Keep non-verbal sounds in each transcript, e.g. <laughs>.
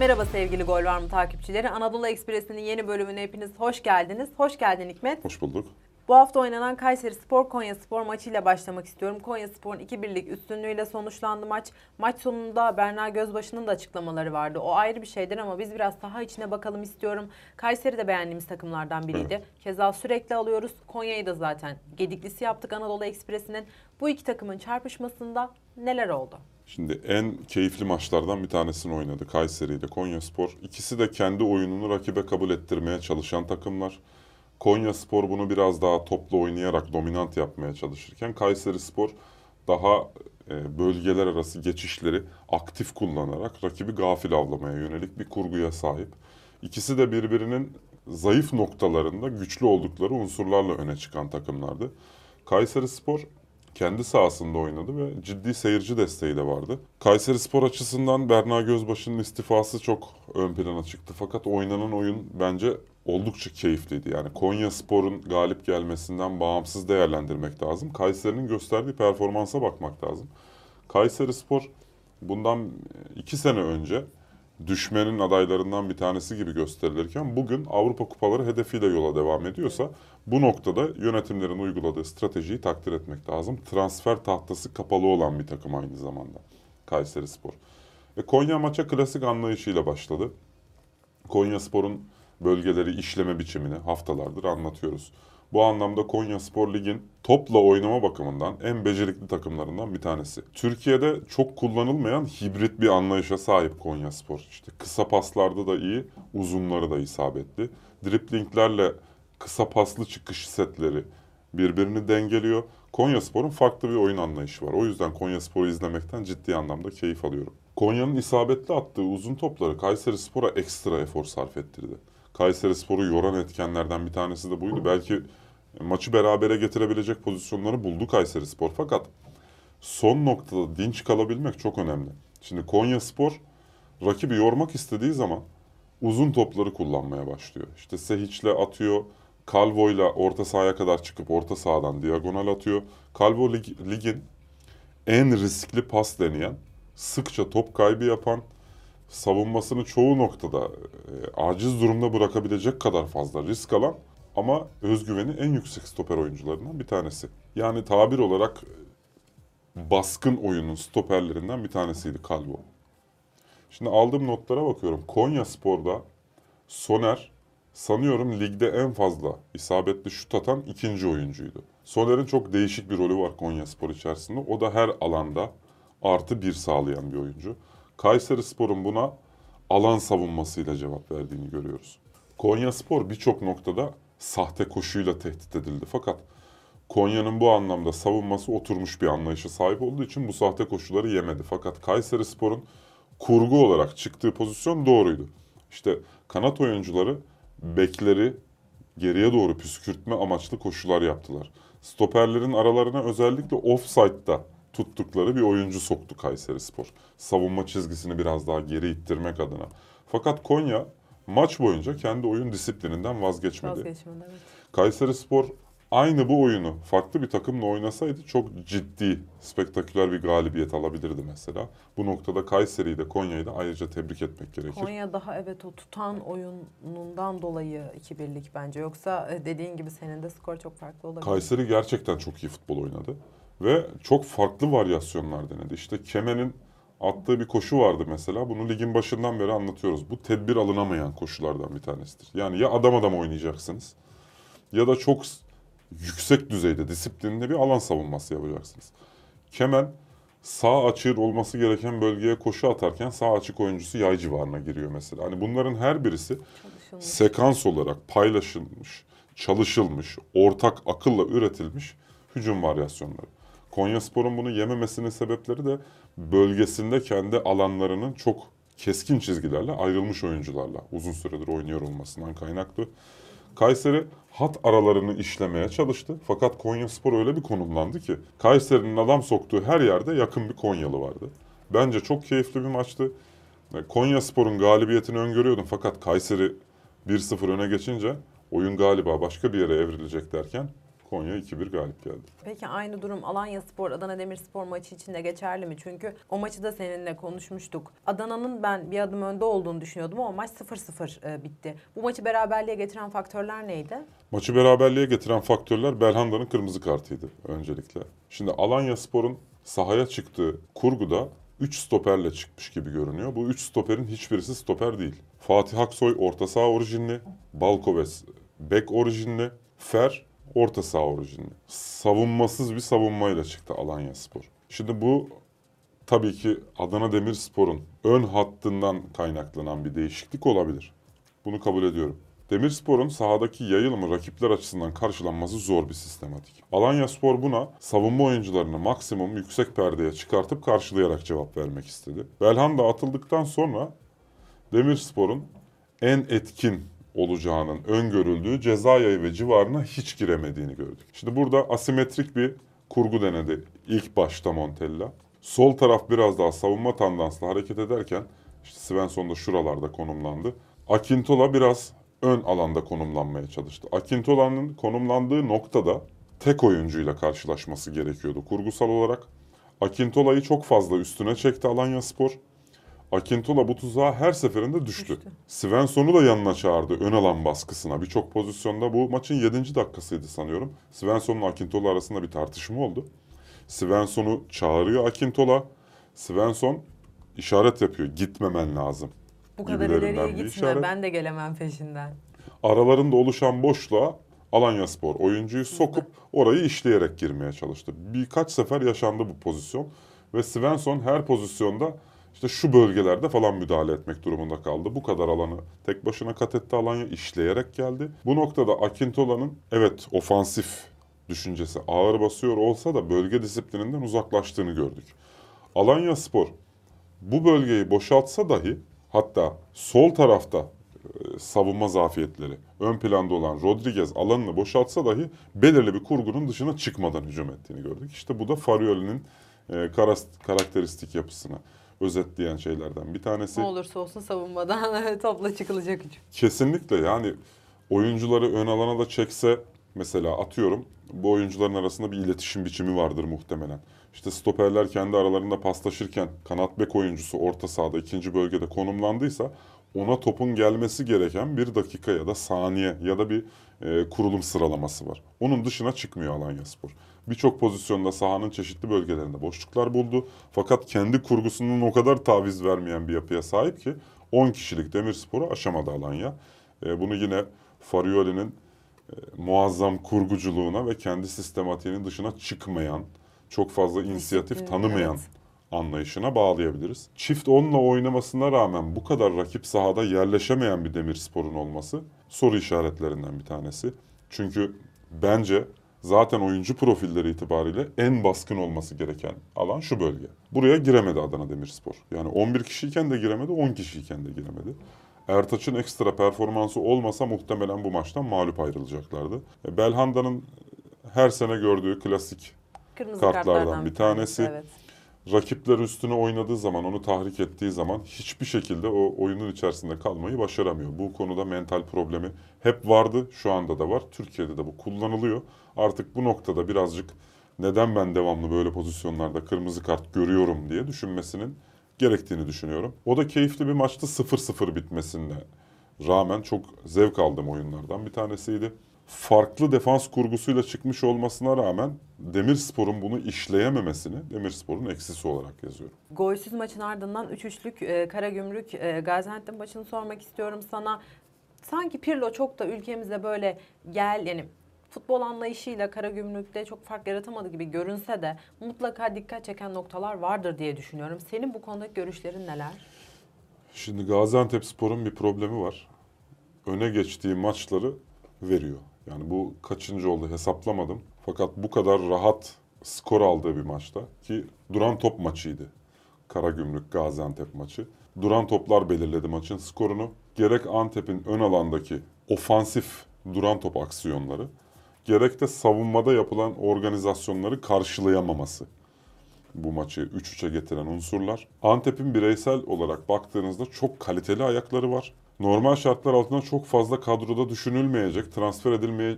Merhaba sevgili Gol Var mı takipçileri. Anadolu Ekspresi'nin yeni bölümüne hepiniz hoş geldiniz. Hoş geldin Hikmet. Hoş bulduk. Bu hafta oynanan Kayseri Spor Konya Spor maçıyla başlamak istiyorum. Konya Spor'un 2-1'lik üstünlüğüyle sonuçlandı maç. Maç sonunda Berna Gözbaşı'nın da açıklamaları vardı. O ayrı bir şeydir ama biz biraz saha içine bakalım istiyorum. Kayseri de beğendiğimiz takımlardan biriydi. Keza sürekli alıyoruz. Konya'yı da zaten gediklisi yaptık Anadolu Ekspresi'nin. Bu iki takımın çarpışmasında neler oldu? Şimdi en keyifli maçlardan bir tanesini oynadı Kayseri ile Konyaspor. İkisi de kendi oyununu rakibe kabul ettirmeye çalışan takımlar. Konyaspor bunu biraz daha toplu oynayarak dominant yapmaya çalışırken Kayserispor daha e, bölgeler arası geçişleri aktif kullanarak rakibi gafil avlamaya yönelik bir kurguya sahip. İkisi de birbirinin zayıf noktalarında güçlü oldukları unsurlarla öne çıkan takımlardı. Kayserispor kendi sahasında oynadı ve ciddi seyirci desteği de vardı. Kayseri Spor açısından Berna Gözbaşı'nın istifası çok ön plana çıktı. Fakat oynanan oyun bence oldukça keyifliydi. Yani Konya Spor'un galip gelmesinden bağımsız değerlendirmek lazım. Kayseri'nin gösterdiği performansa bakmak lazım. Kayseri Spor bundan iki sene önce düşmenin adaylarından bir tanesi gibi gösterilirken bugün Avrupa Kupaları hedefiyle yola devam ediyorsa bu noktada yönetimlerin uyguladığı stratejiyi takdir etmek lazım. Transfer tahtası kapalı olan bir takım aynı zamanda Kayseri Spor. E, Konya maça klasik anlayışıyla başladı. Konya Spor'un bölgeleri işleme biçimini haftalardır anlatıyoruz. Bu anlamda Konya Spor Lig'in topla oynama bakımından en becerikli takımlarından bir tanesi. Türkiye'de çok kullanılmayan hibrit bir anlayışa sahip Konya Spor. İşte kısa paslarda da iyi, uzunları da isabetli. Driplinglerle kısa paslı çıkış setleri birbirini dengeliyor. Konya Spor'un farklı bir oyun anlayışı var. O yüzden Konya Spor'u izlemekten ciddi anlamda keyif alıyorum. Konya'nın isabetli attığı uzun topları Kayseri Spor'a ekstra efor sarf ettirdi. Kayseri Spor'u yoran etkenlerden bir tanesi de buydu. Belki maçı berabere getirebilecek pozisyonları buldu Kayseri Spor. Fakat son noktada dinç kalabilmek çok önemli. Şimdi Konya Spor rakibi yormak istediği zaman uzun topları kullanmaya başlıyor. İşte Sehic'le atıyor, Calvo'yla orta sahaya kadar çıkıp orta sahadan diagonal atıyor. Calvo lig, ligin en riskli pas deneyen, sıkça top kaybı yapan, savunmasını çoğu noktada e, aciz durumda bırakabilecek kadar fazla risk alan ama özgüveni en yüksek stoper oyuncularından bir tanesi. Yani tabir olarak e, baskın oyunun stoperlerinden bir tanesiydi Calvo. Şimdi aldığım notlara bakıyorum. Konya Spor'da Soner sanıyorum ligde en fazla isabetli şut atan ikinci oyuncuydu. Soner'in çok değişik bir rolü var Konya Spor içerisinde. O da her alanda artı bir sağlayan bir oyuncu. Kayseri Spor'un buna alan savunmasıyla cevap verdiğini görüyoruz. Konya Spor birçok noktada sahte koşuyla tehdit edildi. Fakat Konya'nın bu anlamda savunması oturmuş bir anlayışa sahip olduğu için bu sahte koşuları yemedi. Fakat Kayseri Spor'un kurgu olarak çıktığı pozisyon doğruydu. İşte kanat oyuncuları bekleri geriye doğru püskürtme amaçlı koşular yaptılar. Stoperlerin aralarına özellikle offside'da tuttukları bir oyuncu soktu Kayseri Spor. Savunma çizgisini biraz daha geri ittirmek adına. Fakat Konya maç boyunca kendi oyun disiplininden vazgeçmedi. Vazgeçmedi evet. Kayseri Spor aynı bu oyunu farklı bir takımla oynasaydı çok ciddi, spektaküler bir galibiyet alabilirdi mesela. Bu noktada Kayseri'yi de Konya'yı da ayrıca tebrik etmek gerekir. Konya daha evet o tutan oyunundan dolayı 2-1'lik bence. Yoksa e, dediğin gibi senin de skor çok farklı olabilir. Kayseri gerçekten çok iyi futbol oynadı. Ve çok farklı varyasyonlar denedi. İşte Kemen'in attığı bir koşu vardı mesela. Bunu ligin başından beri anlatıyoruz. Bu tedbir alınamayan koşulardan bir tanesidir. Yani ya adam adam oynayacaksınız ya da çok yüksek düzeyde disiplinli bir alan savunması yapacaksınız. Kemen sağ açığın olması gereken bölgeye koşu atarken sağ açık oyuncusu yay civarına giriyor mesela. Hani bunların her birisi Çalışılmış. sekans olarak paylaşılmış, çalışılmış, ortak akılla üretilmiş hücum varyasyonları. Konyaspor'un bunu yememesinin sebepleri de bölgesinde kendi alanlarının çok keskin çizgilerle ayrılmış oyuncularla uzun süredir oynuyor olmasından kaynaklı. Kayseri hat aralarını işlemeye çalıştı. Fakat Konyaspor öyle bir konumlandı ki Kayseri'nin adam soktuğu her yerde yakın bir Konyalı vardı. Bence çok keyifli bir maçtı. Konyaspor'un galibiyetini öngörüyordum fakat Kayseri 1-0 öne geçince oyun galiba başka bir yere evrilecek derken Konya 2-1 galip geldi. Peki aynı durum Alanya Spor, Adana Demirspor maçı için de geçerli mi? Çünkü o maçı da seninle konuşmuştuk. Adana'nın ben bir adım önde olduğunu düşünüyordum ama maç 0-0 e, bitti. Bu maçı beraberliğe getiren faktörler neydi? Maçı beraberliğe getiren faktörler Belhanda'nın kırmızı kartıydı öncelikle. Şimdi Alanya Spor'un sahaya çıktığı kurguda 3 stoperle çıkmış gibi görünüyor. Bu 3 stoperin hiçbirisi stoper değil. Fatih Aksoy orta saha orijinli, Balkoves bek orijinli, Fer orta saha orijinli. Savunmasız bir savunmayla çıktı Alanya Spor. Şimdi bu tabii ki Adana Demirspor'un ön hattından kaynaklanan bir değişiklik olabilir. Bunu kabul ediyorum. Demirspor'un sahadaki yayılımı rakipler açısından karşılanması zor bir sistematik. Alanya Spor buna savunma oyuncularını maksimum yüksek perdeye çıkartıp karşılayarak cevap vermek istedi. Belhanda atıldıktan sonra Demirspor'un en etkin olacağının öngörüldüğü ceza yayı ve civarına hiç giremediğini gördük. Şimdi burada asimetrik bir kurgu denedi ilk başta Montella. Sol taraf biraz daha savunma tandanslı hareket ederken işte Svensson da şuralarda konumlandı. Akintola biraz ön alanda konumlanmaya çalıştı. Akintola'nın konumlandığı noktada tek oyuncuyla karşılaşması gerekiyordu kurgusal olarak. Akintola'yı çok fazla üstüne çekti Alanya Spor. Akintola bu tuzağa her seferinde düştü. Düştü. Svensson'u da yanına çağırdı ön alan baskısına. Birçok pozisyonda bu maçın 7. dakikasıydı sanıyorum. Svensson'la Akintola arasında bir tartışma oldu. Svensson'u çağırıyor Akintola. Svensson işaret yapıyor. Gitmemen lazım. Bu kadar ileriye gitme işaret. ben de gelemem peşinden. Aralarında oluşan boşluğa Alanya Spor oyuncuyu sokup orayı işleyerek girmeye çalıştı. Birkaç sefer yaşandı bu pozisyon ve Svensson her pozisyonda işte şu bölgelerde falan müdahale etmek durumunda kaldı. Bu kadar alanı tek başına kat etti Alanya işleyerek geldi. Bu noktada Akintola'nın evet ofansif düşüncesi ağır basıyor olsa da bölge disiplininden uzaklaştığını gördük. Alanya Spor bu bölgeyi boşaltsa dahi hatta sol tarafta e, savunma zafiyetleri ön planda olan Rodriguez alanını boşaltsa dahi belirli bir kurgunun dışına çıkmadan hücum ettiğini gördük. İşte bu da Farioli'nin e, karakteristik yapısını özetleyen şeylerden bir tanesi. Ne olursa olsun savunmadan <laughs> topla çıkılacak hücum. Kesinlikle yani oyuncuları ön alana da çekse mesela atıyorum bu oyuncuların arasında bir iletişim biçimi vardır muhtemelen. İşte stoperler kendi aralarında paslaşırken kanat bek oyuncusu orta sahada ikinci bölgede konumlandıysa ona topun gelmesi gereken bir dakika ya da saniye ya da bir e, kurulum sıralaması var. Onun dışına çıkmıyor Alanya Spor. Birçok pozisyonda sahanın çeşitli bölgelerinde boşluklar buldu. Fakat kendi kurgusunun o kadar taviz vermeyen bir yapıya sahip ki 10 kişilik Demirspor'u aşamadı Alanya. E, bunu yine Farioli'nin e, muazzam kurguculuğuna ve kendi sistematiğinin dışına çıkmayan, çok fazla inisiyatif tanımayan evet. Anlayışına bağlayabiliriz. Çift onunla oynamasına rağmen bu kadar rakip sahada yerleşemeyen bir Demirspor'un olması soru işaretlerinden bir tanesi. Çünkü bence zaten oyuncu profilleri itibariyle en baskın olması gereken alan şu bölge. Buraya giremedi Adana Demirspor. Yani 11 kişiyken de giremedi, 10 kişiyken de giremedi. Ertaç'ın ekstra performansı olmasa muhtemelen bu maçtan mağlup ayrılacaklardı. E, Belhanda'nın her sene gördüğü klasik Kırmızı Kartlardan kartlardan bir tanesi. Evet. Rakipler üstüne oynadığı zaman, onu tahrik ettiği zaman hiçbir şekilde o oyunun içerisinde kalmayı başaramıyor. Bu konuda mental problemi hep vardı, şu anda da var. Türkiye'de de bu kullanılıyor. Artık bu noktada birazcık neden ben devamlı böyle pozisyonlarda kırmızı kart görüyorum diye düşünmesinin gerektiğini düşünüyorum. O da keyifli bir maçtı 0-0 bitmesine rağmen çok zevk aldığım oyunlardan bir tanesiydi. Farklı defans kurgusuyla çıkmış olmasına rağmen Demirspor'un bunu işleyememesini Demirspor'un eksisi olarak yazıyorum. Golsüz maçın ardından 3-3'lük e, Karagümrük e, Gaziantep maçını sormak istiyorum sana. Sanki Pirlo çok da ülkemize böyle gel yani futbol anlayışıyla Karagümrük'te çok fark yaratamadı gibi görünse de mutlaka dikkat çeken noktalar vardır diye düşünüyorum. Senin bu konudaki görüşlerin neler? Şimdi Gaziantepspor'un bir problemi var. Öne geçtiği maçları veriyor. Yani bu kaçıncı oldu hesaplamadım. Fakat bu kadar rahat skor aldığı bir maçta ki duran top maçıydı. Karagümrük Gaziantep maçı. Duran toplar belirledi maçın skorunu. Gerek Antep'in ön alandaki ofansif duran top aksiyonları, gerek de savunmada yapılan organizasyonları karşılayamaması bu maçı 3-3'e getiren unsurlar. Antep'in bireysel olarak baktığınızda çok kaliteli ayakları var. Normal şartlar altında çok fazla kadroda düşünülmeyecek, transfer edilmeye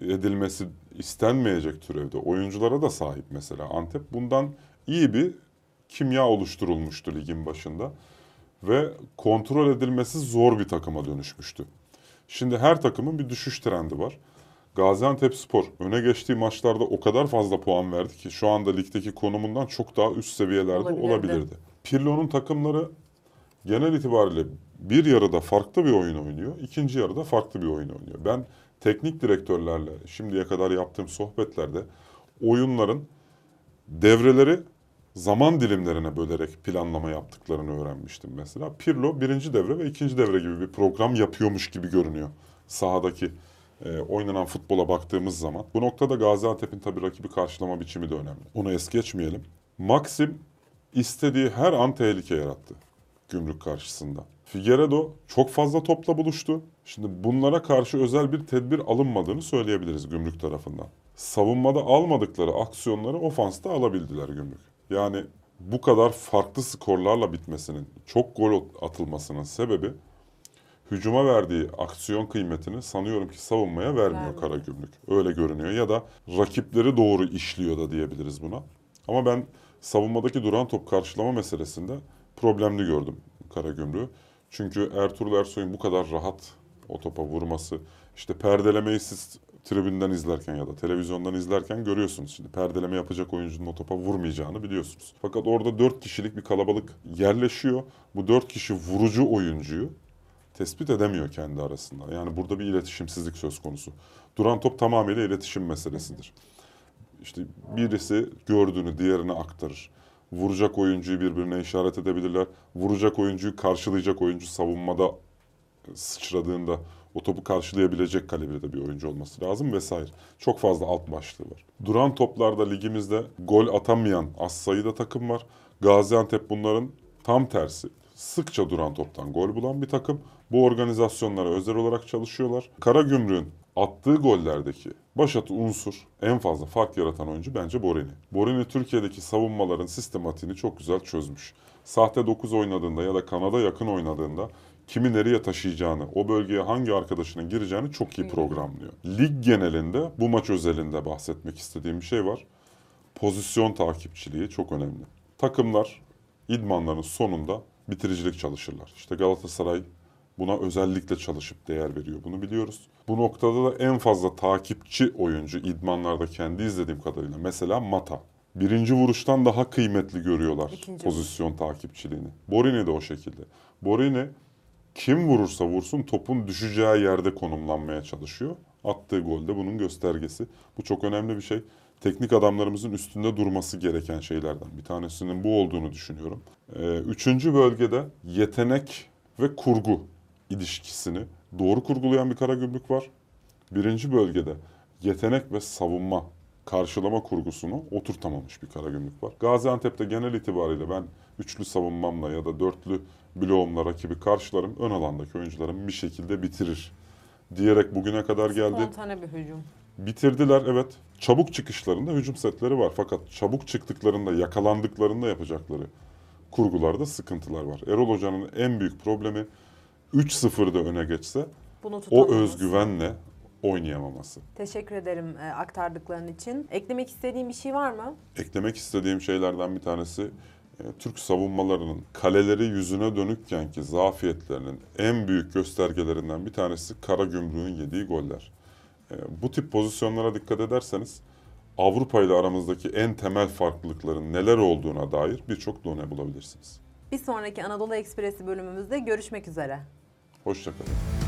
edilmesi istenmeyecek türevde oyunculara da sahip mesela Antep. Bundan iyi bir kimya oluşturulmuştu ligin başında ve kontrol edilmesi zor bir takıma dönüşmüştü. Şimdi her takımın bir düşüş trendi var. Gaziantep Spor öne geçtiği maçlarda o kadar fazla puan verdi ki şu anda ligdeki konumundan çok daha üst seviyelerde Olabilirdi. olabilirdi. Pirlo'nun takımları genel itibariyle bir yarıda farklı bir oyun oynuyor, ikinci yarıda farklı bir oyun oynuyor. Ben teknik direktörlerle şimdiye kadar yaptığım sohbetlerde oyunların devreleri zaman dilimlerine bölerek planlama yaptıklarını öğrenmiştim mesela. Pirlo birinci devre ve ikinci devre gibi bir program yapıyormuş gibi görünüyor sahadaki e, oynanan futbola baktığımız zaman. Bu noktada Gaziantep'in tabii rakibi karşılama biçimi de önemli. Onu es geçmeyelim. Maxim istediği her an tehlike yarattı gümrük karşısında. Figueredo çok fazla topla buluştu. Şimdi bunlara karşı özel bir tedbir alınmadığını söyleyebiliriz gümrük tarafından. Savunmada almadıkları aksiyonları ofansta alabildiler gümrük. Yani bu kadar farklı skorlarla bitmesinin, çok gol atılmasının sebebi hücuma verdiği aksiyon kıymetini sanıyorum ki savunmaya vermiyor Vermiyor. Karagümrük. Öyle görünüyor ya da rakipleri doğru işliyor da diyebiliriz buna. Ama ben savunmadaki duran top karşılama meselesinde problemli gördüm Karagümrük'ü. Çünkü Ertuğrul Ersoy'un bu kadar rahat o topa vurması, işte perdelemeyi siz tribünden izlerken ya da televizyondan izlerken görüyorsunuz. Şimdi perdeleme yapacak oyuncunun o topa vurmayacağını biliyorsunuz. Fakat orada dört kişilik bir kalabalık yerleşiyor. Bu dört kişi vurucu oyuncuyu tespit edemiyor kendi arasında. Yani burada bir iletişimsizlik söz konusu. Duran top tamamıyla iletişim meselesidir. İşte birisi gördüğünü diğerine aktarır. Vuracak oyuncuyu birbirine işaret edebilirler. Vuracak oyuncuyu karşılayacak oyuncu savunmada sıçradığında o topu karşılayabilecek kalibrede bir oyuncu olması lazım vesaire. Çok fazla alt başlığı var. Duran toplarda ligimizde gol atamayan az sayıda takım var. Gaziantep bunların tam tersi. Sıkça duran toptan gol bulan bir takım. Bu organizasyonlara özel olarak çalışıyorlar. Karagümrük'ün attığı gollerdeki başatı unsur en fazla fark yaratan oyuncu bence Borini. Borini Türkiye'deki savunmaların sistematiğini çok güzel çözmüş. Sahte 9 oynadığında ya da kanada yakın oynadığında kimi nereye taşıyacağını, o bölgeye hangi arkadaşının gireceğini çok iyi programlıyor. Lig genelinde bu maç özelinde bahsetmek istediğim bir şey var. Pozisyon takipçiliği çok önemli. Takımlar idmanların sonunda bitiricilik çalışırlar. İşte Galatasaray buna özellikle çalışıp değer veriyor. Bunu biliyoruz. Bu noktada da en fazla takipçi oyuncu idmanlarda kendi izlediğim kadarıyla mesela Mata. Birinci vuruştan daha kıymetli görüyorlar İkinci pozisyon takipçiliğini. Borini de o şekilde. Borini kim vurursa vursun topun düşeceği yerde konumlanmaya çalışıyor. Attığı gol de bunun göstergesi. Bu çok önemli bir şey. Teknik adamlarımızın üstünde durması gereken şeylerden bir tanesinin bu olduğunu düşünüyorum. Ee, üçüncü bölgede yetenek ve kurgu ilişkisini doğru kurgulayan bir Karagümrük var. Birinci bölgede yetenek ve savunma karşılama kurgusunu oturtamamış bir Karagümrük var. Gaziantep'te genel itibariyle ben üçlü savunmamla ya da dörtlü bloğumla rakibi karşılarım. Ön alandaki oyuncularım bir şekilde bitirir diyerek bugüne kadar geldi. Spontane bir hücum. Bitirdiler evet. Çabuk çıkışlarında hücum setleri var. Fakat çabuk çıktıklarında, yakalandıklarında yapacakları kurgularda sıkıntılar var. Erol Hoca'nın en büyük problemi 3-0'da öne geçse Bunu o özgüvenle oynayamaması. Teşekkür ederim e, aktardıkların için. Eklemek istediğin bir şey var mı? Eklemek istediğim şeylerden bir tanesi e, Türk savunmalarının kaleleri yüzüne dönükken ki zafiyetlerinin en büyük göstergelerinden bir tanesi Karagümrük'ün yediği goller. E, Bu tip pozisyonlara dikkat ederseniz Avrupa ile aramızdaki en temel farklılıkların neler olduğuna dair birçok done bulabilirsiniz. Bir sonraki Anadolu Ekspresi bölümümüzde görüşmek üzere. Hoşçakalın.